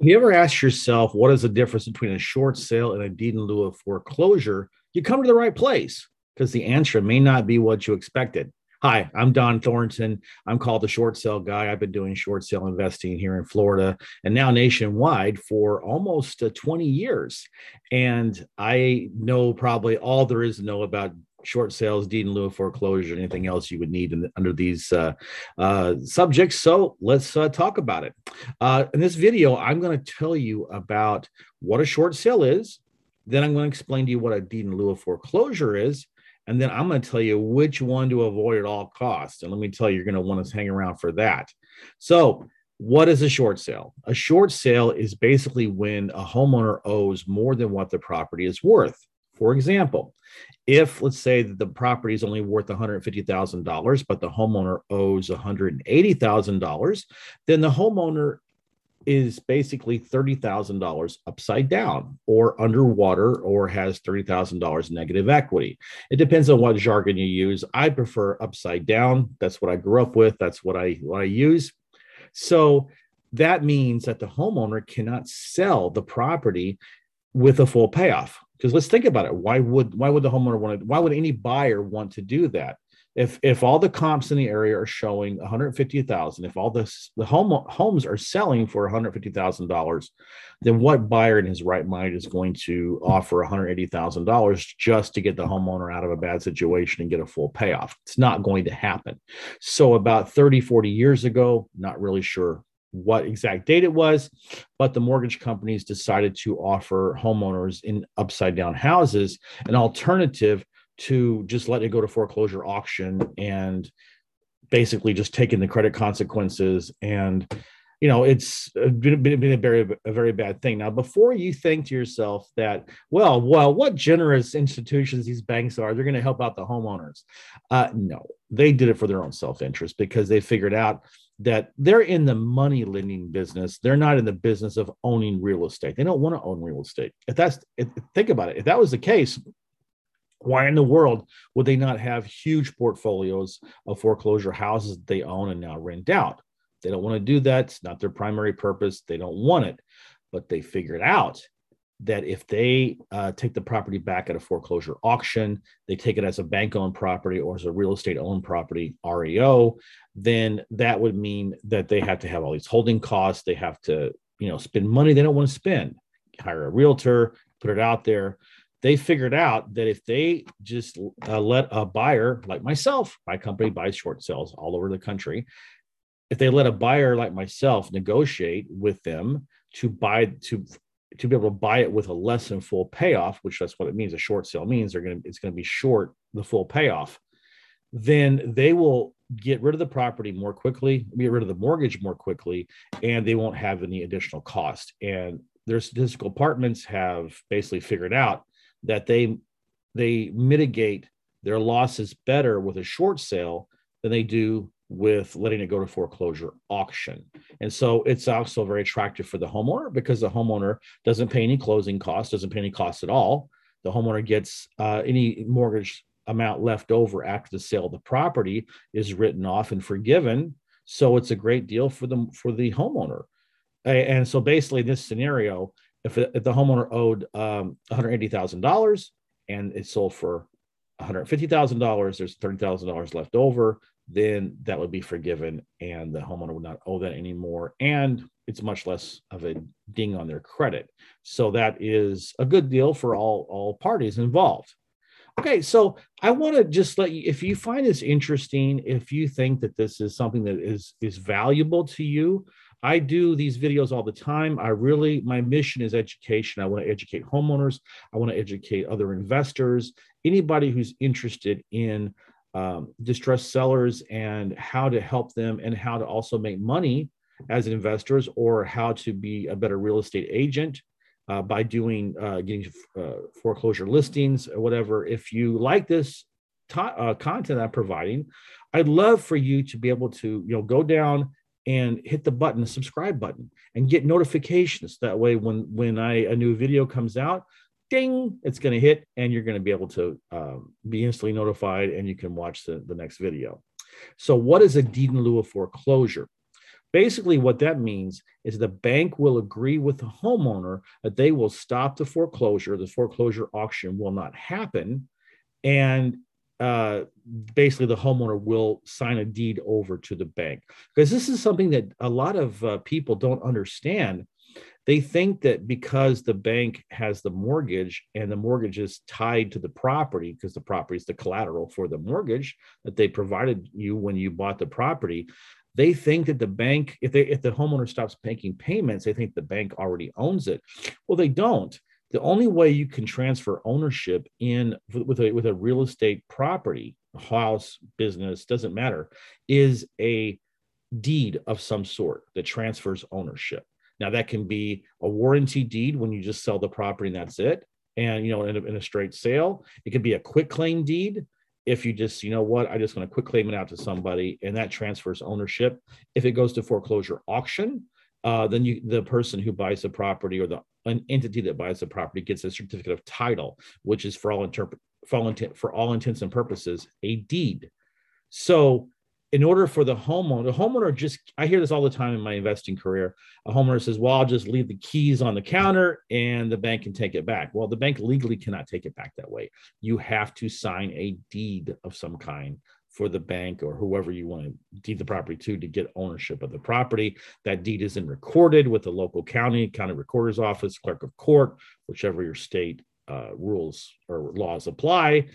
you ever ask yourself what is the difference between a short sale and a deed in lieu of foreclosure? You come to the right place because the answer may not be what you expected. Hi, I'm Don Thornton. I'm called the short sale guy. I've been doing short sale investing here in Florida and now nationwide for almost uh, 20 years. And I know probably all there is to know about short sales, deed in lieu of foreclosure, anything else you would need in, under these uh, uh, subjects. So let's uh, talk about it. Uh, in this video, I'm going to tell you about what a short sale is. Then I'm going to explain to you what a deed in lieu of foreclosure is. And then I'm going to tell you which one to avoid at all costs. And let me tell you, you're going to want to hang around for that. So, what is a short sale? A short sale is basically when a homeowner owes more than what the property is worth. For example, if let's say that the property is only worth $150,000, but the homeowner owes $180,000, then the homeowner is basically $30,000 upside down or underwater or has $30,000 negative equity. It depends on what jargon you use. I prefer upside down. That's what I grew up with. That's what I what I use. So that means that the homeowner cannot sell the property with a full payoff because let's think about it. Why would why would the homeowner want to why would any buyer want to do that? If if all the comps in the area are showing 150,000 if all this the home homes are selling for $150,000 then what buyer in his right mind is going to offer $180,000 just to get the homeowner out of a bad situation and get a full payoff? It's not going to happen. So about 30 40 years ago not really sure what exact date it was, but the mortgage companies decided to offer homeowners in upside down houses an alternative to just let it go to foreclosure auction and basically just taking the credit consequences. And you know it's been, been a very a very bad thing. Now before you think to yourself that well well what generous institutions these banks are they're going to help out the homeowners. Uh, no they did it for their own self-interest because they figured out that they're in the money lending business. They're not in the business of owning real estate. They don't want to own real estate. If that's if, think about it, if that was the case, why in the world would they not have huge portfolios of foreclosure houses that they own and now rent out? They don't want to do that. It's not their primary purpose. They don't want it, but they figured out that if they uh, take the property back at a foreclosure auction, they take it as a bank owned property or as a real estate owned property, REO, then that would mean that they have to have all these holding costs. They have to, you know, spend money they don't want to spend, hire a realtor, put it out there. They figured out that if they just uh, let a buyer like myself, my company buys short sales all over the country. If they let a buyer like myself negotiate with them to buy to to be able to buy it with a less than full payoff, which that's what it means. A short sale means they're going to it's going to be short the full payoff. Then they will get rid of the property more quickly, get rid of the mortgage more quickly, and they won't have any additional cost. And their statistical apartments have basically figured out that they they mitigate their losses better with a short sale than they do with letting it go to foreclosure auction. And so it's also very attractive for the homeowner because the homeowner doesn't pay any closing costs, doesn't pay any costs at all. The homeowner gets uh, any mortgage amount left over after the sale of the property is written off and forgiven. So it's a great deal for them for the homeowner. And so basically, in this scenario, if, if the homeowner owed um, $180,000 and it sold for $150,000, there's $30,000 left over then that would be forgiven and the homeowner would not owe that anymore. And it's much less of a ding on their credit. So that is a good deal for all, all parties involved. Okay, so I want to just let you, if you find this interesting, if you think that this is something that is is valuable to you, I do these videos all the time. I really, my mission is education. I want to educate homeowners. I want to educate other investors, anybody who's interested in um, distressed sellers and how to help them and how to also make money as investors or how to be a better real estate agent uh, by doing uh, getting uh, foreclosure listings or whatever. If you like this uh, content I'm providing, I'd love for you to be able to you know go down and hit the button, the subscribe button, and get notifications. That way, when when I a new video comes out, ding, it's going to hit and you're going to be able to um, be instantly notified and you can watch the, the next video. So what is a deed in lieu of foreclosure? Basically, what that means is the bank will agree with the homeowner that they will stop the foreclosure. The foreclosure auction will not happen. And uh, basically, the homeowner will sign a deed over to the bank. Because this is something that a lot of uh, people don't understand. They think that because the bank has the mortgage and the mortgage is tied to the property, because the property is the collateral for the mortgage that they provided you when you bought the property, they think that the bank if they if the homeowner stops making payments they think the bank already owns it well they don't the only way you can transfer ownership in with a with a real estate property house business doesn't matter is a deed of some sort that transfers ownership now that can be a warranty deed when you just sell the property and that's it and you know in a, in a straight sale it could be a quick claim deed if you just, you know what, I just want to quick claim it out to somebody and that transfers ownership. If it goes to foreclosure auction, uh, then you the person who buys the property or the an entity that buys the property gets a certificate of title, which is for all interpret for all for all intents and purposes a deed. So in order for the homeowner, the homeowner just, I hear this all the time in my investing career. A homeowner says, Well, I'll just leave the keys on the counter and the bank can take it back. Well, the bank legally cannot take it back that way. You have to sign a deed of some kind for the bank or whoever you want to deed the property to to get ownership of the property. That deed isn't recorded with the local county, county recorder's office, clerk of court, whichever your state uh, rules or laws apply.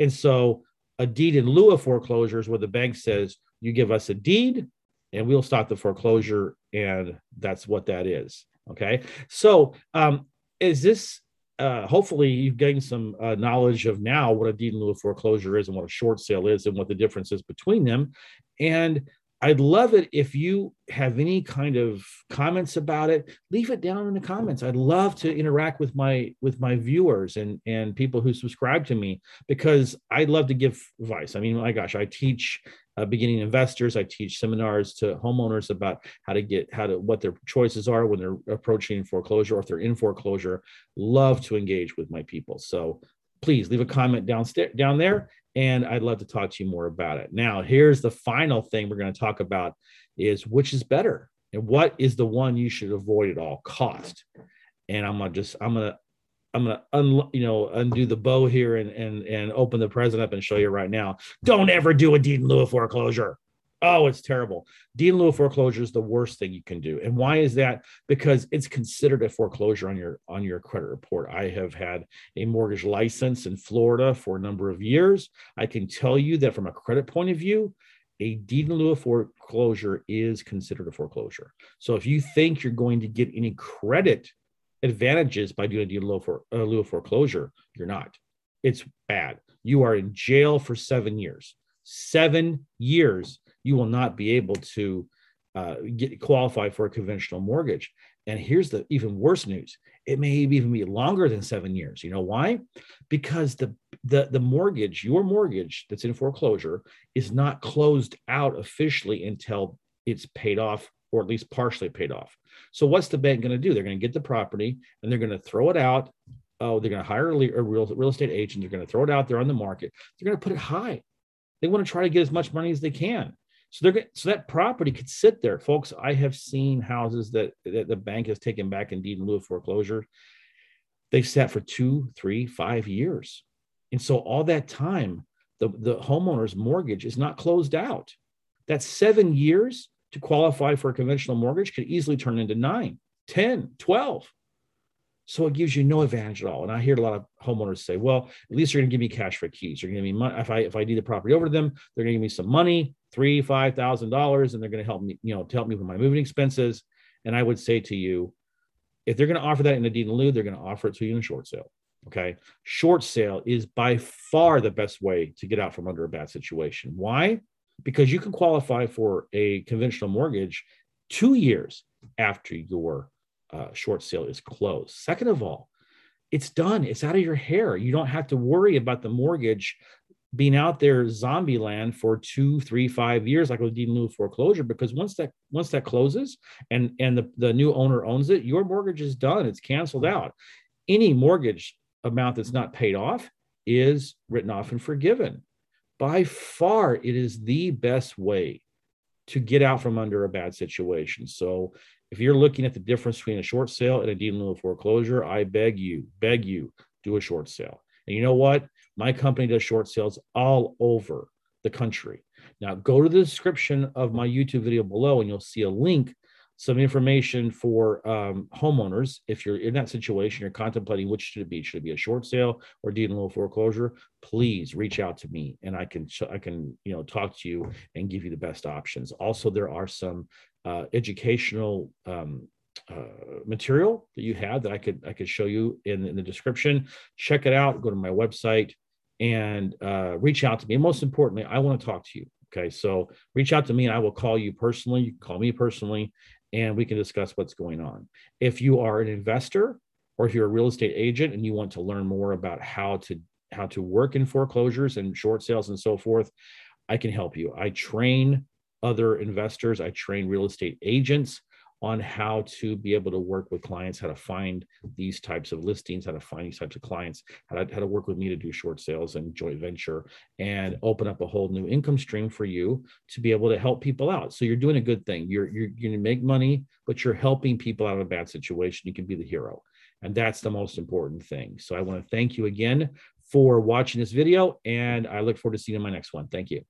And so a deed in lieu of foreclosures where the bank says you give us a deed and we'll stop the foreclosure and that's what that is okay so um, is this uh, hopefully you've gained some uh, knowledge of now what a deed in lieu of foreclosure is and what a short sale is and what the difference is between them. And I'd love it if you have any kind of comments about it. Leave it down in the comments. I'd love to interact with my with my viewers and and people who subscribe to me because I'd love to give advice. I mean, my gosh, I teach uh, beginning investors. I teach seminars to homeowners about how to get how to what their choices are when they're approaching foreclosure or if they're in foreclosure. Love to engage with my people. So please leave a comment downstairs down there and I'd love to talk to you more about it. Now, here's the final thing we're going to talk about is which is better and what is the one you should avoid at all cost. And I'm gonna just I'm gonna I'm gonna un, you know undo the bow here and and and open the present up and show you right now. Don't ever do a deed in lieu of foreclosure. Oh, it's terrible. Deed in lieu of foreclosure is the worst thing you can do. And why is that? Because it's considered a foreclosure on your on your credit report. I have had a mortgage license in Florida for a number of years. I can tell you that from a credit point of view, a deed in lieu of foreclosure is considered a foreclosure. So if you think you're going to get any credit advantages by doing a deed in lieu, for, uh, lieu of foreclosure, you're not. It's bad. You are in jail for seven years. Seven years you will not be able to uh, get qualify for a conventional mortgage. And here's the even worse news: it may even be longer than seven years. You know why? Because the the the mortgage, your mortgage that's in foreclosure, is not closed out officially until it's paid off or at least partially paid off. So what's the bank going to do? They're going to get the property and they're going to throw it out. Oh, they're going to hire a real, real estate agent. They're going to throw it out there on the market. They're going to put it high. They want to try to get as much money as they can. So they're so that property could sit there, folks. I have seen houses that, that the bank has taken back in deed in lieu of foreclosure. They've sat for two, three, five years, and so all that time, the the homeowner's mortgage is not closed out. That's seven years to qualify for a conventional mortgage could easily turn into nine, 10, 12. So it gives you no advantage at all. And I hear a lot of homeowners say, well, at least you're going to give me cash for keys. You're going to give me money. If I, if I deed the property over to them, they're going to give me some money, three, five thousand dollars, and they're going to help me, you know, to help me with my moving expenses. And I would say to you, if they're going to offer that in a deed in lieu, they're going to offer it to you in a short sale. Okay. Short sale is by far the best way to get out from under a bad situation. Why? Because you can qualify for a conventional mortgage two years after your uh, short sale is closed. Second of all, it's done. It's out of your hair. You don't have to worry about the mortgage being out there zombie land for two, three, five years, like with deed in lieu foreclosure, because once that once that closes and and the, the new owner owns it, your mortgage is done. It's canceled out. Any mortgage amount that's not paid off is written off and forgiven. By far, it is the best way to get out from under a bad situation. So if you're looking at the difference between a short sale and a deed in lieu of foreclosure, I beg you, beg you, do a short sale. And you know what? My company does short sales all over the country. Now go to the description of my YouTube video below and you'll see a link some information for um, homeowners. If you're in that situation, you're contemplating which should it be. Should it be a short sale or deed in lieu foreclosure? Please reach out to me, and I can I can you know talk to you and give you the best options. Also, there are some uh, educational um, uh, material that you have that I could I could show you in, in the description. Check it out. Go to my website and uh, reach out to me. And most importantly, I want to talk to you. Okay, so reach out to me and I will call you personally. You can call me personally and we can discuss what's going on. If you are an investor or if you're a real estate agent and you want to learn more about how to how to work in foreclosures and short sales and so forth, I can help you. I train other investors, I train real estate agents on how to be able to work with clients, how to find these types of listings, how to find these types of clients, how to, how to work with me to do short sales and joint venture and open up a whole new income stream for you to be able to help people out. So you're doing a good thing. You're, you're, to make money, but you're helping people out of a bad situation. You can be the hero. And that's the most important thing. So I want to thank you again for watching this video and I look forward to seeing you in my next one. Thank you.